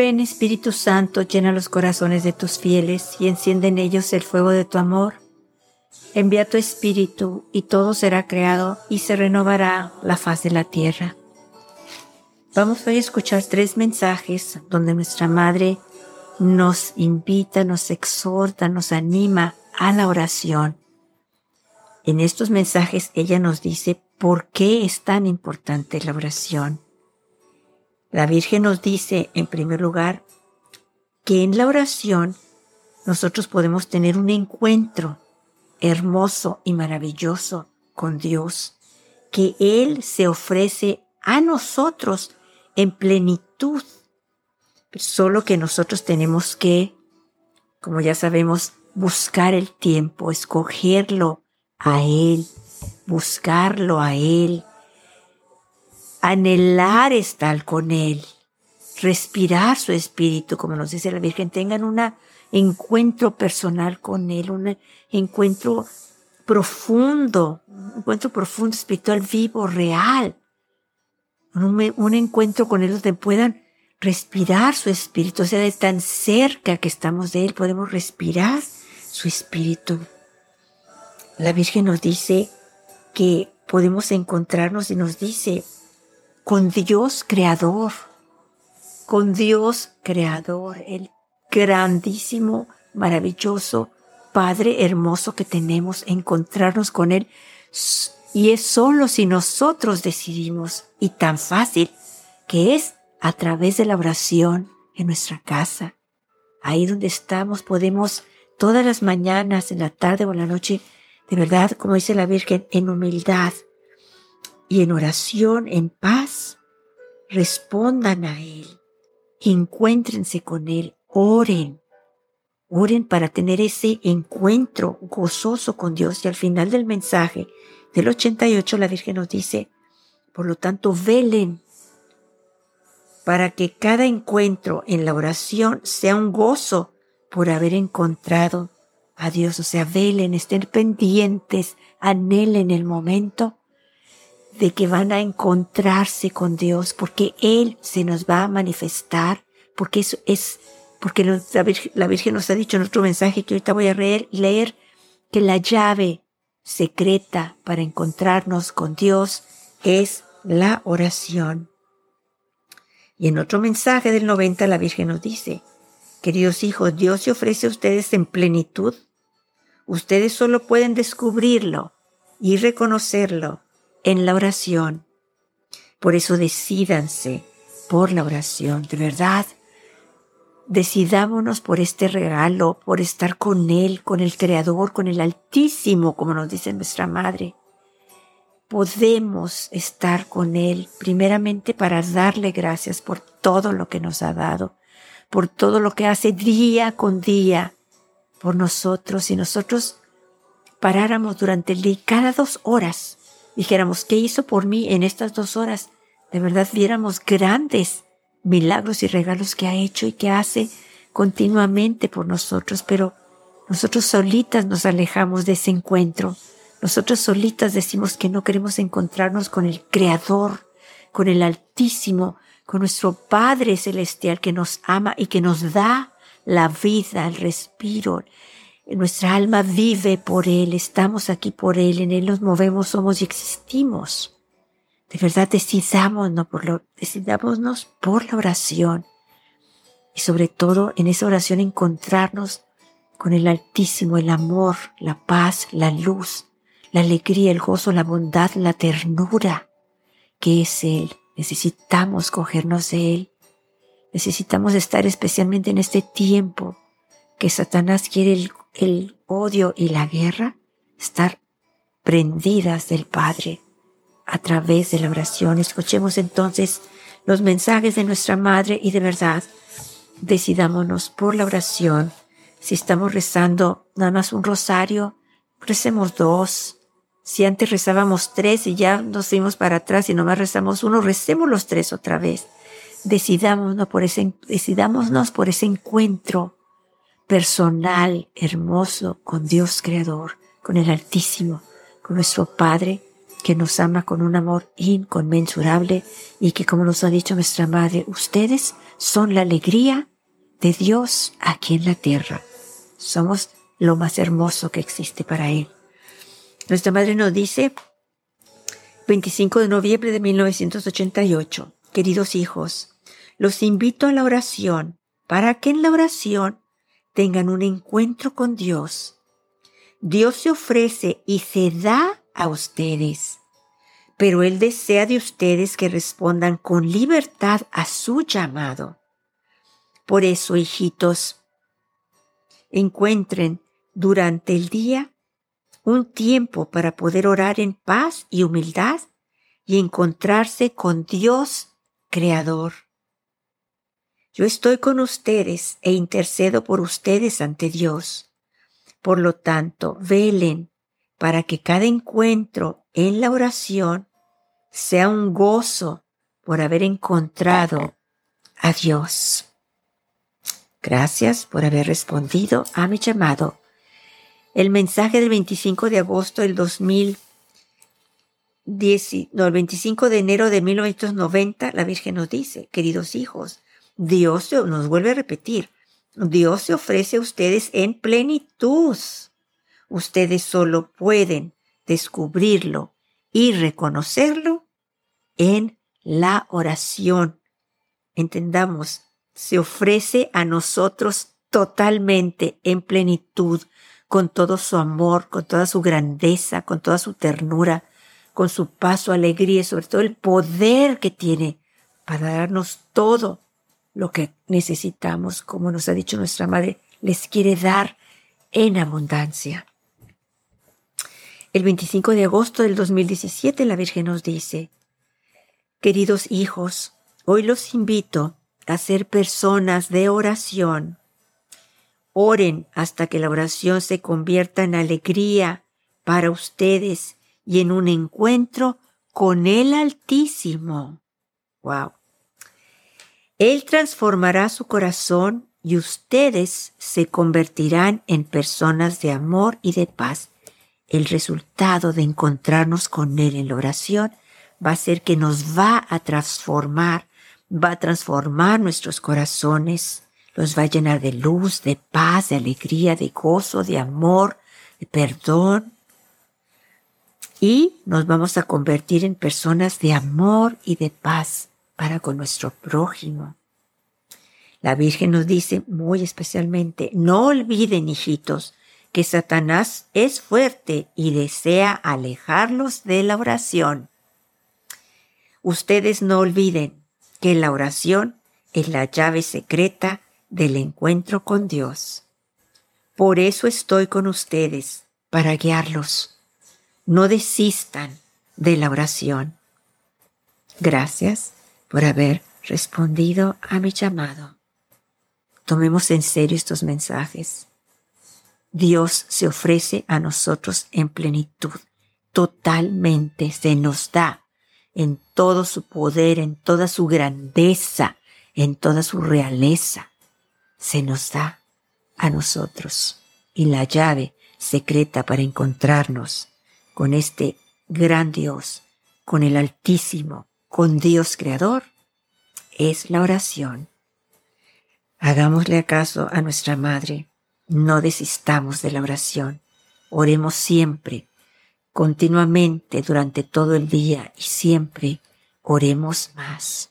Ven Espíritu Santo, llena los corazones de tus fieles y enciende en ellos el fuego de tu amor. Envía tu Espíritu y todo será creado y se renovará la faz de la tierra. Vamos hoy a escuchar tres mensajes donde nuestra Madre nos invita, nos exhorta, nos anima a la oración. En estos mensajes ella nos dice por qué es tan importante la oración. La Virgen nos dice, en primer lugar, que en la oración nosotros podemos tener un encuentro hermoso y maravilloso con Dios, que Él se ofrece a nosotros en plenitud. Solo que nosotros tenemos que, como ya sabemos, buscar el tiempo, escogerlo a Él, buscarlo a Él, anhelar estar con Él, respirar su espíritu, como nos dice la Virgen, tengan un encuentro personal con Él, un encuentro profundo, un encuentro profundo, espiritual, vivo, real un, encuentro con Él donde puedan respirar su espíritu, o sea, de tan cerca que estamos de Él, podemos respirar su espíritu. La Virgen nos dice que podemos encontrarnos y nos dice con Dios creador, con Dios creador, el grandísimo, maravilloso Padre hermoso que tenemos, encontrarnos con Él y es solo si nosotros decidimos, y tan fácil, que es a través de la oración en nuestra casa. Ahí donde estamos podemos todas las mañanas, en la tarde o en la noche, de verdad, como dice la Virgen, en humildad y en oración, en paz, respondan a Él, encuéntrense con Él, oren, oren para tener ese encuentro gozoso con Dios y al final del mensaje del 88 la Virgen nos dice, por lo tanto, velen para que cada encuentro en la oración sea un gozo por haber encontrado a Dios. O sea, velen, estén pendientes, anhelen el momento de que van a encontrarse con Dios, porque Él se nos va a manifestar, porque eso es, porque la Virgen, nos ha dicho en otro mensaje que ahorita voy a leer, leer que la llave secreta para encontrarnos con Dios es la oración. Y en otro mensaje del 90 la Virgen nos dice, queridos hijos, Dios se ofrece a ustedes en plenitud. Ustedes solo pueden descubrirlo y reconocerlo en la oración. Por eso decidanse por la oración. De verdad, decidámonos por este regalo, por estar con Él, con el Creador, con el Altísimo, como nos dice nuestra Madre. Podemos estar con Él primeramente para darle gracias por todo lo que nos ha dado, por todo lo que hace día con día por nosotros. Y nosotros paráramos durante el día cada dos horas, dijéramos, ¿qué hizo por mí en estas dos horas? De verdad viéramos grandes milagros y regalos que ha hecho y que hace continuamente por nosotros, pero nosotros solitas nos alejamos de ese encuentro. Nosotros solitas decimos que no queremos encontrarnos con el Creador, con el Altísimo, con nuestro Padre Celestial que nos ama y que nos da la vida, el respiro. Nuestra alma vive por Él, estamos aquí por Él, en Él nos movemos, somos y existimos. De verdad decidámonos por, lo, decidámonos por la oración y sobre todo en esa oración encontrarnos con el Altísimo, el amor, la paz, la luz, la alegría, el gozo, la bondad, la ternura que es Él. Necesitamos cogernos de Él. Necesitamos estar especialmente en este tiempo que Satanás quiere el, el odio y la guerra, estar prendidas del Padre a través de la oración. Escuchemos entonces los mensajes de nuestra Madre y de verdad decidámonos por la oración. Si estamos rezando nada más un rosario, recemos dos. Si antes rezábamos tres y ya nos fuimos para atrás y nomás rezamos uno, recemos los tres otra vez. Decidámonos por ese, decidámonos por ese encuentro personal, hermoso, con Dios Creador, con el Altísimo, con nuestro Padre que nos ama con un amor inconmensurable y que como nos ha dicho nuestra Madre, ustedes son la alegría de Dios aquí en la tierra. Somos lo más hermoso que existe para Él. Nuestra Madre nos dice, 25 de noviembre de 1988, queridos hijos, los invito a la oración para que en la oración tengan un encuentro con Dios. Dios se ofrece y se da a ustedes, pero Él desea de ustedes que respondan con libertad a su llamado. Por eso, hijitos, encuentren durante el día un tiempo para poder orar en paz y humildad y encontrarse con Dios Creador. Yo estoy con ustedes e intercedo por ustedes ante Dios. Por lo tanto, velen para que cada encuentro en la oración sea un gozo por haber encontrado a Dios. Gracias por haber respondido a mi llamado. El mensaje del 25 de agosto del 2010, no, el 25 de enero de 1990, la Virgen nos dice, queridos hijos, Dios nos vuelve a repetir, Dios se ofrece a ustedes en plenitud. Ustedes solo pueden descubrirlo y reconocerlo en la oración. Entendamos, se ofrece a nosotros totalmente en plenitud, con todo su amor, con toda su grandeza, con toda su ternura, con su paz, su alegría y sobre todo el poder que tiene para darnos todo lo que necesitamos, como nos ha dicho nuestra Madre, les quiere dar en abundancia. El 25 de agosto del 2017 la Virgen nos dice, Queridos hijos, hoy los invito a ser personas de oración. Oren hasta que la oración se convierta en alegría para ustedes y en un encuentro con el Altísimo. Wow. Él transformará su corazón y ustedes se convertirán en personas de amor y de paz. El resultado de encontrarnos con Él en la oración va a ser que nos va a transformar, va a transformar nuestros corazones, los va a llenar de luz, de paz, de alegría, de gozo, de amor, de perdón. Y nos vamos a convertir en personas de amor y de paz para con nuestro prójimo. La Virgen nos dice muy especialmente, no olviden, hijitos, que Satanás es fuerte y desea alejarlos de la oración. Ustedes no olviden que la oración es la llave secreta del encuentro con Dios. Por eso estoy con ustedes, para guiarlos. No desistan de la oración. Gracias por haber respondido a mi llamado. Tomemos en serio estos mensajes. Dios se ofrece a nosotros en plenitud, totalmente se nos da en todo su poder, en toda su grandeza, en toda su realeza. Se nos da a nosotros. Y la llave secreta para encontrarnos con este gran Dios, con el Altísimo, con Dios Creador, es la oración. Hagámosle acaso a nuestra Madre, no desistamos de la oración, oremos siempre, continuamente durante todo el día y siempre oremos más.